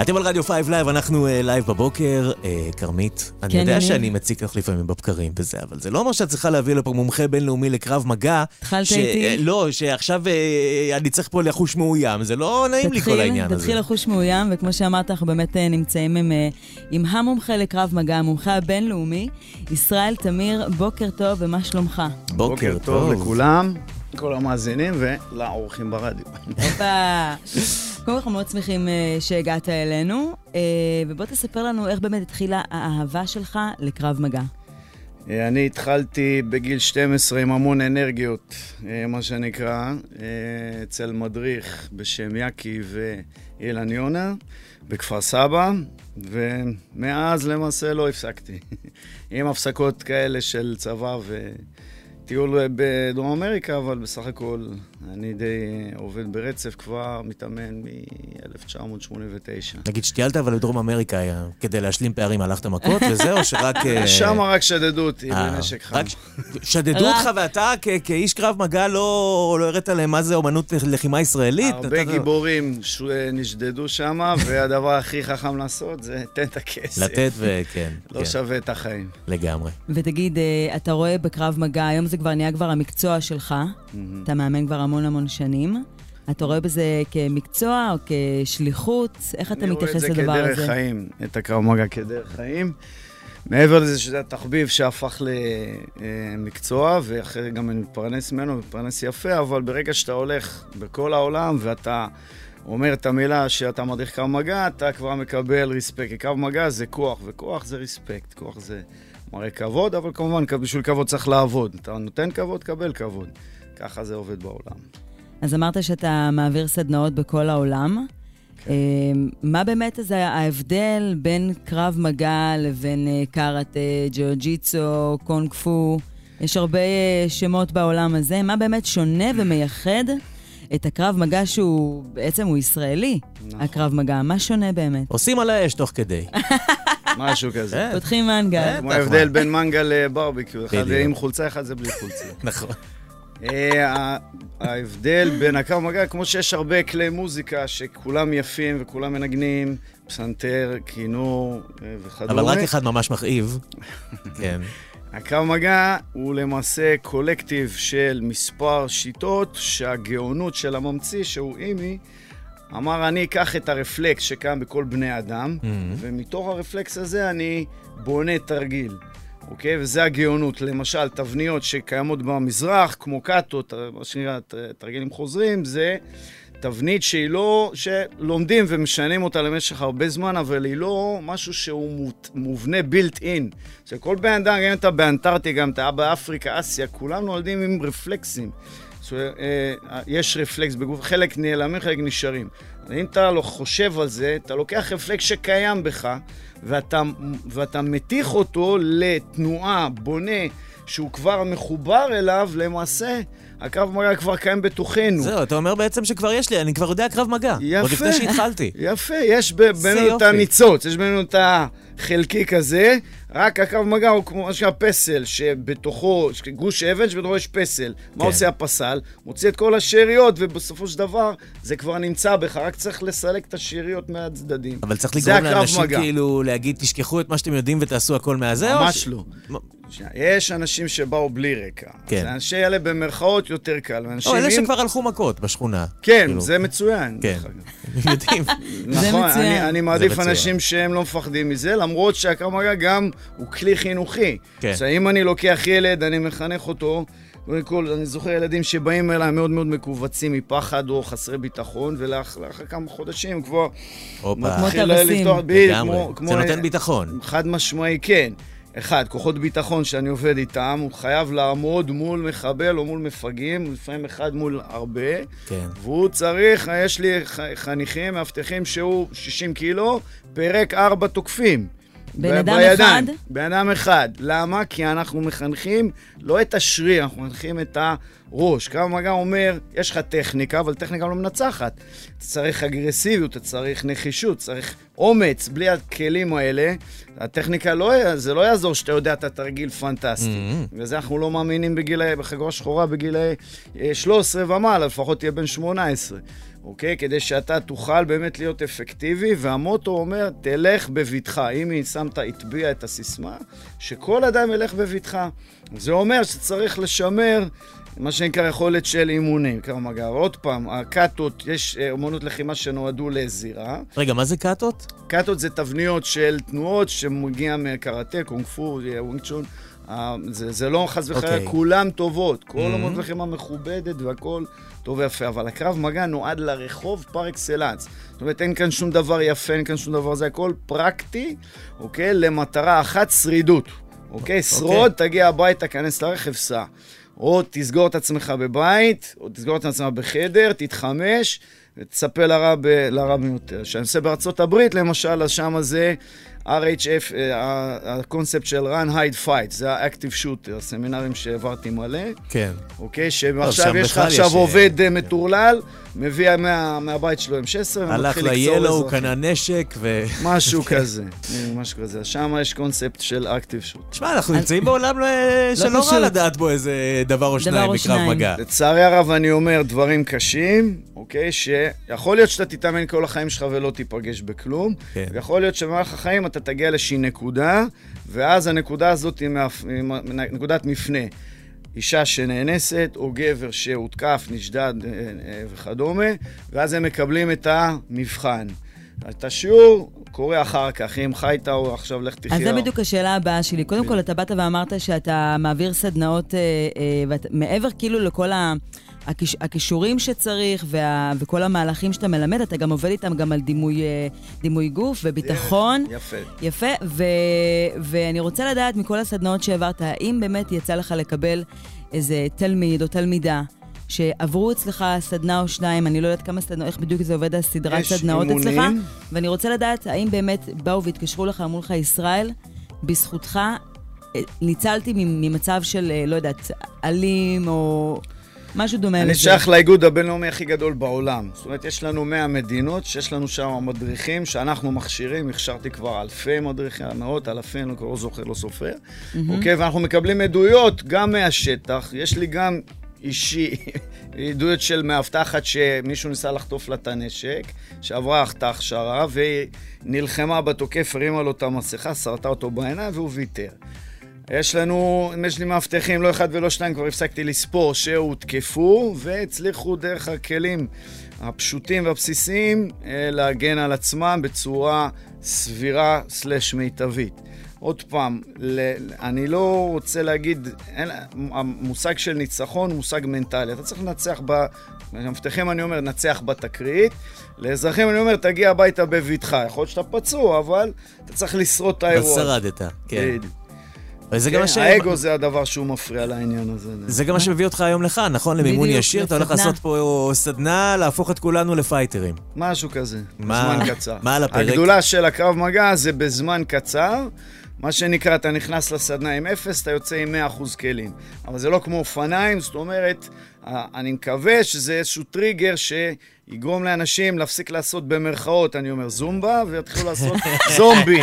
אתם על רדיו 5 לייב, אנחנו live בבוקר. כרמית, אני כן, יודע אני. שאני מציק לך לפעמים בבקרים וזה, אבל זה לא אומר שאת צריכה להביא לפה מומחה בינלאומי לקרב מגע. התחלת ש- איתי? לא, שעכשיו אה, אני צריך פה לחוש מאוים, זה לא נעים לי כל העניין הזה. תתחיל לחוש מאוים, וכמו שאמרת, אנחנו באמת אה, נמצאים עם, אה, עם המומחה לקרב מגע, המומחה הבינלאומי, ישראל תמיר, בוקר טוב, ומה שלומך? בוקר טוב טוב. לכולם, כל המאזינים ולאורחים ברדיו. הופה. קודם כל מאוד שמחים אה, שהגעת אלינו, אה, ובוא תספר לנו איך באמת התחילה האהבה שלך לקרב מגע. אה, אני התחלתי בגיל 12 עם המון אנרגיות, מה שנקרא, אצל מדריך בשם יאקי ואילן יונה בכפר סבא, ומאז למעשה לא הפסקתי. עם הפסקות כאלה של צבא וטיול בדרום אמריקה, אבל בסך הכל אני די עובד ברצף כבר, מתאמן מ-1989. נגיד שטיילת אבל לדרום אמריקה היה, כדי להשלים פערים הלכת מכות וזה, או שרק... אה, שם רק שדדו אותי אה, בנשק חם. רק שדדו אותך ואתה כ- כאיש קרב מגע לא לא הראת להם מה זה אומנות לחימה ישראלית? הרבה אתה- גיבורים ש- נשדדו שם, והדבר הכי חכם לעשות זה תן את הכסף. לתת וכן, לא כן, שווה את החיים. לגמרי. ותגיד, אה, אתה רואה בקרב מגע, היום זה כבר נהיה כבר המקצוע שלך, אתה מאמן כבר המון המון שנים. אתה רואה בזה כמקצוע או כשליחות? איך אתה מתייחס לדבר אני רואה את זה הזה? כדרך חיים, את הקרב מגע כדרך חיים. מעבר לזה שזה התחביב שהפך למקצוע, ואחרי גם אני מתפרנס ממנו, מתפרנס יפה, אבל ברגע שאתה הולך בכל העולם ואתה אומר את המילה שאתה מדריך קרב מגע, אתה כבר מקבל ריספקט. כי קרב מגע זה כוח, וכוח זה ריספקט. כוח זה מראה כבוד, אבל כמובן, בשביל כבוד צריך לעבוד. אתה נותן כבוד, קבל כבוד. ככה זה עובד בעולם. אז אמרת שאתה מעביר סדנאות בכל העולם. כן. אה, מה באמת אז ההבדל בין קרב מגע לבין אה, קארטה, ג'יוג'יצו, קונג פו? יש הרבה אה, שמות בעולם הזה. מה באמת שונה ומייחד את הקרב מגע שהוא, בעצם הוא ישראלי, נכון. הקרב מגע? מה שונה באמת? עושים על האש תוך כדי. משהו כזה. כן, פותחים מנגל. כמו ההבדל? בין מנגה לברביקיו, אחד. עם חולצה, אחד זה בלי חולצה. נכון. אה, ההבדל בין הקו מגע, כמו שיש הרבה כלי מוזיקה שכולם יפים וכולם מנגנים, פסנתר, כינור אה, וכדומה. אבל רק אחד ממש מכאיב. כן. הקו מגע הוא למעשה קולקטיב של מספר שיטות שהגאונות של הממציא, שהוא אימי, אמר, אני אקח את הרפלקס שקיים בכל בני אדם, Mhm. ומתוך הרפלקס הזה אני בונה תרגיל. אוקיי? וזה הגאונות. למשל, תבניות שקיימות במזרח, כמו קאטו, מה שנקרא תרגילים חוזרים, זה תבנית שהיא לא, שלומדים ומשנים אותה למשך הרבה זמן, אבל היא לא משהו שהוא מובנה built in. שכל בן אדם, גם אם אתה באנטארקטיקה, גם אתה באפריקה, אסיה, כולם נולדים עם רפלקסים. אומרת, אה, יש רפלקס בגוף, חלק נעלמים, חלק נשארים. אם אתה לא חושב על זה, אתה לוקח רפלקס שקיים בך, ואתה, ואתה מתיך אותו לתנועה, בונה, שהוא כבר מחובר אליו, למעשה, הקרב מגע כבר קיים בתוכנו. זהו, אתה אומר בעצם שכבר יש לי, אני כבר יודע קרב מגע. יפה. עוד לפני שהתחלתי. יפה, יש בינינו את. הניצוץ, יש בינינו את החלקיק הזה, רק הקו מגע הוא כמו מה שנקרא פסל, שבתוכו, גוש אבן שבתוכו יש פסל. מה כן. עושה הפסל? מוציא את כל השאריות, ובסופו של דבר זה כבר נמצא בך, רק צריך לסלק את השאריות מהצדדים. אבל צריך לגרום לאנשים מגע. כאילו להגיד, תשכחו את מה שאתם יודעים ותעשו הכל מהזה, או ממש ש- לא. מה- יש אנשים שבאו בלי רקע. כן. זה אנשי אלה במרכאות יותר קל. או אלה עם- שכבר הלכו מכות בשכונה. כן, כאילו, זה מצוין. כן. יודעים. זה נכון, מצוין. אני, אני מעדיף מצוין. אנשים שהם לא מפחדים מזה, למרות שהקרב מגע גם הוא כלי חינוכי. כן. אז אם אני לוקח ילד, אני מחנך אותו, קודם כל, אני זוכר ילדים שבאים אליי מאוד מאוד מכווצים מפחד או חסרי ביטחון, ולאחר כמה חודשים כבר הופה. כמו בדיוק, לגמרי. כמו... כמו זה נותן ביטחון. חד משמעי, כן. אחד, כוחות ביטחון שאני עובד איתם, הוא חייב לעמוד מול מחבל או מול מפגעים, לפעמים אחד מול הרבה. כן. והוא צריך, יש לי חניכים, מאבטחים שהוא 60 קילו, פירק ארבע תוקפים. בן אדם בידיים. אחד? בן אדם אחד. למה? כי אנחנו מחנכים לא את השריר, אנחנו מחנכים את ראש. קרב מגע אומר, יש לך טכניקה, אבל טכניקה לא מנצחת. אתה צריך אגרסיביות, אתה צריך נחישות, צריך אומץ. בלי הכלים האלה, הטכניקה לא, זה לא יעזור שאתה יודע את התרגיל פנטסטי. Mm-hmm. בגלל זה אנחנו לא מאמינים בגילאי, בחגורה שחורה בגילאי אה, 13 ומעלה, לפחות תהיה בן 18. אוקיי? כדי שאתה תוכל באמת להיות אפקטיבי, והמוטו אומר, תלך בבטחה. אם היא שמת, הטביע את הסיסמה, שכל אדם ילך בבטחה. זה אומר שצריך לשמר מה שנקרא יכולת של אימונים, קרב מגע. עוד פעם, הקאטות, יש אה, אמנות לחימה שנועדו לזירה. רגע, מה זה קאטות? קאטות זה תבניות של תנועות שמגיע מקראטה, קונג פו, ווינג צ'ון. אה, זה, זה לא חס וחלילה, אוקיי. כולם טובות. כל Mhm. אמנות לחימה מכובדת והכל טוב ויפה, אבל הקרב מגע נועד לרחוב פר אקסלנס. זאת אומרת, אין כאן שום דבר יפה, אין כאן שום דבר, זה הכל פרקטי, אוקיי? למטרה אחת, שרידות. אוקיי? שרוד, תגיע הביתה, כנס לרכב, סע. או תסגור את עצמך בבית, או תסגור את עצמך בחדר, תתחמש, ותצפה לרע, ב, לרע ביותר. שאני עושה בארצות הברית, למשל, אז שמה זה RHF, אה, הקונספט של run, hide, fight, זה ה-active shooter, הסמינרים שהעברתי מלא, כן. אוקיי? שם שעכשיו יש לך עכשיו עובד אה, אה, מטורלל, מביא מה, מהבית שלו M16, הלך ומתחיל לקצור ל-Yellow, אזרחים. קנה נשק, ו... משהו כזה, אה, משהו כזה. שם יש קונספט של active shooter. תשמע, אנחנו נמצאים בעולם לא- שלא רע. לדעת בו איזה דבר או שניים בקרב. מגע. לצערי הרב, אני אומר דברים קשים, אוקיי? שיכול להיות שאתה תתאמן כל החיים שלך ולא תיפגש בכלום. כן. ויכול להיות שבמהלך החיים אתה תגיע לאיזושהי נקודה, ואז הנקודה הזאת היא נקודת מפנה. אישה שנאנסת, או גבר שהותקף, נשדד אה, אה, וכדומה, ואז הם מקבלים את המבחן. את השיעור קורה אחר כך, אם חיית או עכשיו לך תחיה. אז זה בדיוק השאלה הבאה שלי. קודם כן. כל, אתה באת ואמרת שאתה מעביר סדנאות, אה, אה, ואת- מעבר כאילו לכל ה... הכיש, הכישורים שצריך וה, וכל המהלכים שאתה מלמד, אתה גם עובד איתם גם על דימוי, אה, דימוי גוף וביטחון. יפה. יפה, ו, ואני רוצה לדעת מכל הסדנאות שהעברת, האם באמת יצא לך לקבל איזה תלמיד או תלמידה שעברו אצלך סדנה או שניים, אני לא יודעת כמה סדנאות, איך בדיוק זה עובד הסדרת סדנאות אצלך, אימונים. ואני רוצה לדעת האם באמת באו והתקשרו לך, אמרו לך, ישראל, בזכותך אה, ניצלתי ממצב של, אה, לא יודעת, אלים או משהו דומה לזה. אני שייך לאיגוד הבינלאומי הכי גדול בעולם. זאת אומרת, יש לנו 100 מדינות שיש לנו שם מדריכים שאנחנו מכשירים, הכשרתי כבר אלפי מדריכים, מאות אלפי, אני כבר לא זוכר, לא סופר. אוקיי, ואנחנו מקבלים עדויות גם מהשטח. יש לי גם אישי, עדויות של מאבטחת שמישהו ניסה לחטוף לה את הנשק, שעברה את ההכשרה, והיא נלחמה בתוקף, הרימה לו את המסכה, שרטה אותו בעיניים והוא ויתר. יש לנו, יש לי מאבטחים, לא אחד ולא שניים, כבר הפסקתי לספור, שהותקפו והצליחו דרך הכלים הפשוטים והבסיסיים אה, להגן על עצמם בצורה סבירה סלש מיטבית. עוד פעם, אני לא רוצה להגיד, אין, המושג של ניצחון הוא מושג מנטלי. אתה צריך לנצח ב... למאבטחים אני אומר, נצח בתקרית. לאזרחים אני אומר, תגיע הביתה בבטחה. יכול להיות שאתה פצוע, אבל אתה צריך לשרוד את אז האירוע. שרדת, כן. בדיוק. וזה גם כן, מה ש... האגו זה הדבר שהוא מפריע לעניין הזה. זה גם מה שמביא אותך היום לכאן, נכון? למימון ישיר, אתה הולך. לעשות פה סדנה, להפוך את כולנו לפייטרים. משהו כזה, בזמן קצר. מה על הפרק? הגדולה של הקרב מגע זה בזמן קצר. מה שנקרא, אתה נכנס לסדנה עם אפס, אתה יוצא עם 100% כלים. אבל זה לא כמו אופניים, זאת אומרת, אני מקווה שזה איזשהו טריגר שיגרום לאנשים להפסיק לעשות במרכאות, אני אומר, זומבה, ויתחילו לעשות זומבי.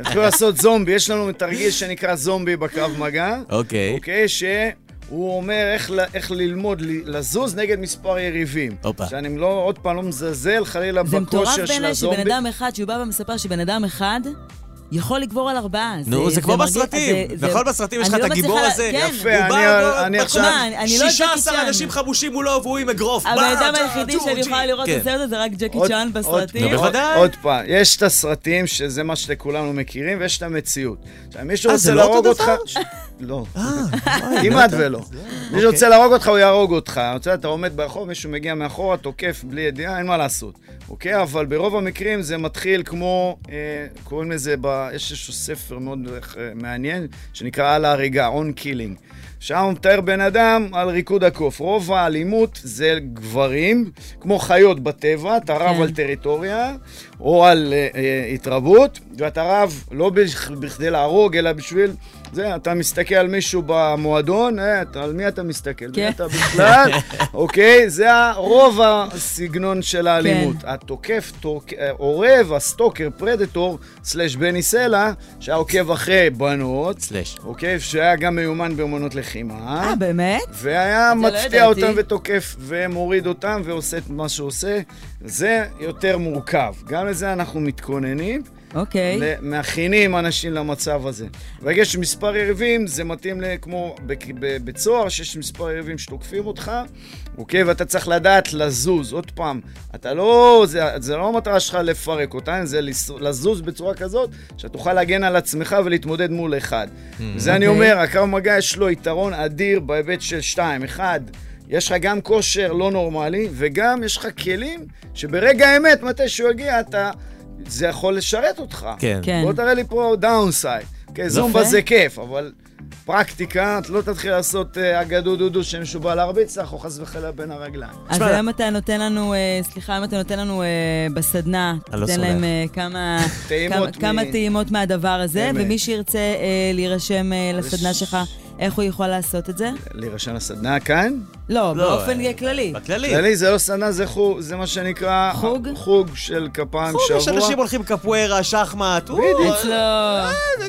יתחילו לעשות זומבי. יש לנו תרגיל שנקרא זומבי בקרב מגע. אוקיי. אוקיי? שהוא אומר איך, ל- איך ללמוד לזוז נגד מספר יריבים. הופה. שאני לא, עוד פעם לא מזלזל חלילה זה מטורף בכושר של בעיניי הזומבי. שבן אדם אחד, שהוא בא ומספר שבן אדם אחד יכול לגבור על ארבעה. נו, זה כמו מרגיש- בסרטים. זה- זה- נכון, בסרטים יש לך אני את לא הגיבור הזה. כן. יפה, אני- בא, אני עכשיו- לא 16 צ'אן. אנשים חמושים מולו והוא עם אגרוף. הבן אדם היחידי שאני. יכולה לראות כן. את הסרט הזה זה רק ג'קי צ'אן בסרטים. בוודאי. עוד פעם, יש את הסרטים שזה מה שכולנו מכירים, ויש את המציאות. עכשיו, מישהו אה, רוצה זה לא להרוג אותך... לא, אה, כמעט לא ולא. ידעתי. מי אוקיי. שרוצה להרוג אותך, הוא יהרוג אותך. אתה עומד ברחוב, מישהו מגיע מאחורה, תוקף בלי ידיעה, אין מה לעשות. אוקיי? אבל ברוב המקרים זה מתחיל כמו, אה, קוראים לזה, ב... יש איזשהו ספר מאוד אה, מעניין, שנקרא על ההריגה, On Killing. שם הוא מתאר בן אדם על ריקוד הקוף. רוב האלימות זה גברים, כמו חיות בטבע, אתה רב כן. על טריטוריה, או על אה, אה, התרבות, ואתה רב לא בכ- בכדי להרוג, אלא בשביל... זה, אתה מסתכל על מישהו במועדון, אה, אתה- על מי אתה מסתכל? כן. מי אתה בכלל? אוקיי? זה רוב הסגנון של האלימות. התוקף, תוק- אה, אורב, הסטוקר, פרדטור, סלאש בני סלע, שהיה עוקב אחרי בנות, סלאש. אוקיי? שהיה גם מיומן באמנות לחימה. אה, באמת? והיה זה לא. אותם ותוקף ומוריד אותם ועושה את מה שהוא עושה. זה יותר מורכב. גם לזה אנחנו מתכוננים, אוקיי. ל- מכינים אנשים למצב הזה. ברגע שיש מספר יריבים, זה מתאים כמו בבית סוהר, שיש מספר יריבים שתוקפים אותך, אוקיי? ואתה צריך לדעת לזוז. עוד פעם, אתה לא... זה, זה לא המטרה שלך לפרק אותם, זה לזוז בצורה כזאת, שתוכל להגן על עצמך ולהתמודד מול אחד. זה אני אוקיי. אומר, הקרב מגע יש לו יתרון אדיר בהיבט של שתיים. אחד, יש לך גם כושר לא נורמלי, וגם יש לך כלים שברגע האמת, מתי שהוא יגיע, אתה... זה יכול לשרת אותך. כן. כן. בוא תראה לי פה downside. אוקיי, זומבה יפה. זה כיף, אבל פרקטיקה, את לא תתחיל לעשות אה, אגדו דודו שמישהו בא להרביץ לך, או חס וחלילה בין הרגליים. אז היום אתה נותן לנו, אה, סליחה, היום אתה נותן לנו אה, בסדנה, לא תן סולח. להם אה, כמה טעימות כמה- כמה מ- טעימות מהדבר הזה, אמת. ומי שירצה אה, להירשם אה, לסדנה שלך, איך הוא יכול לעשות את זה? להירשם לסדנה כאן. לא, לא, באופן אה, כללי. בכללי. כללי זה לא סדנה, זה חוג, זה מה שנקרא... חוג? חוג של כפיים חוג, יש שבוע. אנשים הולכים קפוארה, שחמט. בדיוק. אצלו...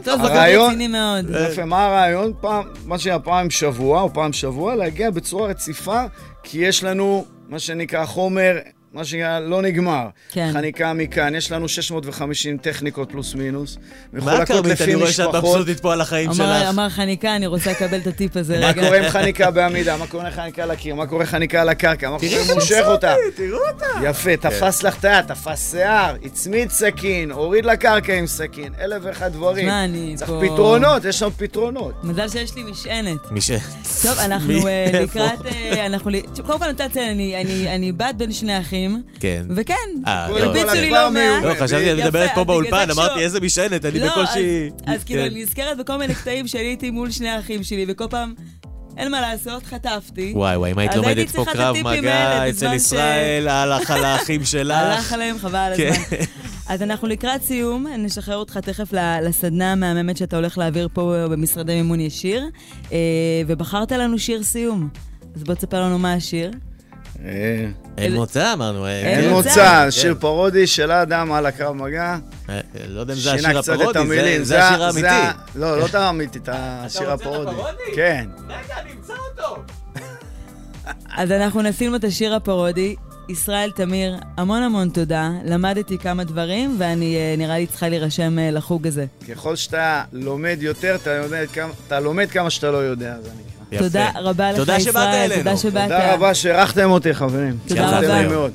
טוב, זה גם הרעיון- רציני מאוד. יפה, מה הרעיון? פעם, מה שנקרא פעם שבוע, או פעם שבוע, להגיע בצורה רציפה, כי יש לנו, מה שנקרא, חומר, מה שנקרא, לא נגמר. כן. חניקה מכאן, יש לנו 650 טכניקות פלוס מינוס. מה מחולקות כרמית? לפי אני רואה שאת משפחות. מבסוטית פה על החיים אמר- שלך. אמר חניקה, אני רוצה לקבל את הטיפ הזה מה רגע. קורה עם חניקה בעמידה? מה קורה עם חניקה על הקיר? מה קורה עם חניקה על הקרקע? מה קורה אם מושך אותה? תראו אותה. יפה, תפס לך את היד, תפס שיער, הצמיד סכין, הוריד לקרקע עם סכין, אלף ואחד דברים. שמע, אני צריך פה- פתרונות, יש לנו פתרונות. מזל שיש לי משענת. ש... טוב, אנחנו? אה? לקראת... אה, קודם כל אני בת בין שני אחים, כן. וכן, אה. הרביצו לי כבר לא מעט. לא, חשבתי, אני מדברת פה באולפן, זה אמרתי, איזה משענת, אני לא, בקושי... אז- כאילו, כן. אני נזכרת בכל מיני קטעים שהייתי מול שני האחים שלי, וכל פעם, אין מה לעשות, חטפתי. וואי וואי, אם היית לומדת פה קרב מגע אצל ישראל, הלך על האחים שלך. הלך עליהם, חבל על כן. הזמן. אז אנחנו לקראת סיום, נשחרר אותך תכף ל- לסדנה המהממת שאתה הולך להעביר פה במשרדי מימון ישיר, אה, ובחרת לנו שיר סיום. אז בוא תספר לנו מה השיר. אה, אין מוצא, אמרנו. אה, אין כן. מוצא. כן. שיר פרודי של אדם על הקרב מגע. אה, לא יודע אם זה השיר הפרודי. זה- השיר האמיתי. לא, לא את האמיתי, את השיר רוצה את הפרודי. הפרודי? כן. רגע, נמצא אותו. אז אנחנו נשים את השיר הפרודי. ישראל תמיר, המון המון תודה. למדתי כמה דברים, ואני אה, נראה לי צריכה להירשם אה, לחוג הזה. ככל שאתה לומד יותר, אתה לומד כמה- אתה לומד כמה שאתה לא יודע, זה נקרא. יפה. תודה רבה לך, תודה שבאת ישראל. אלינו. תודה שבאת. תודה רבה שהערכתם אותי, חברים. תודה רבה. מאוד.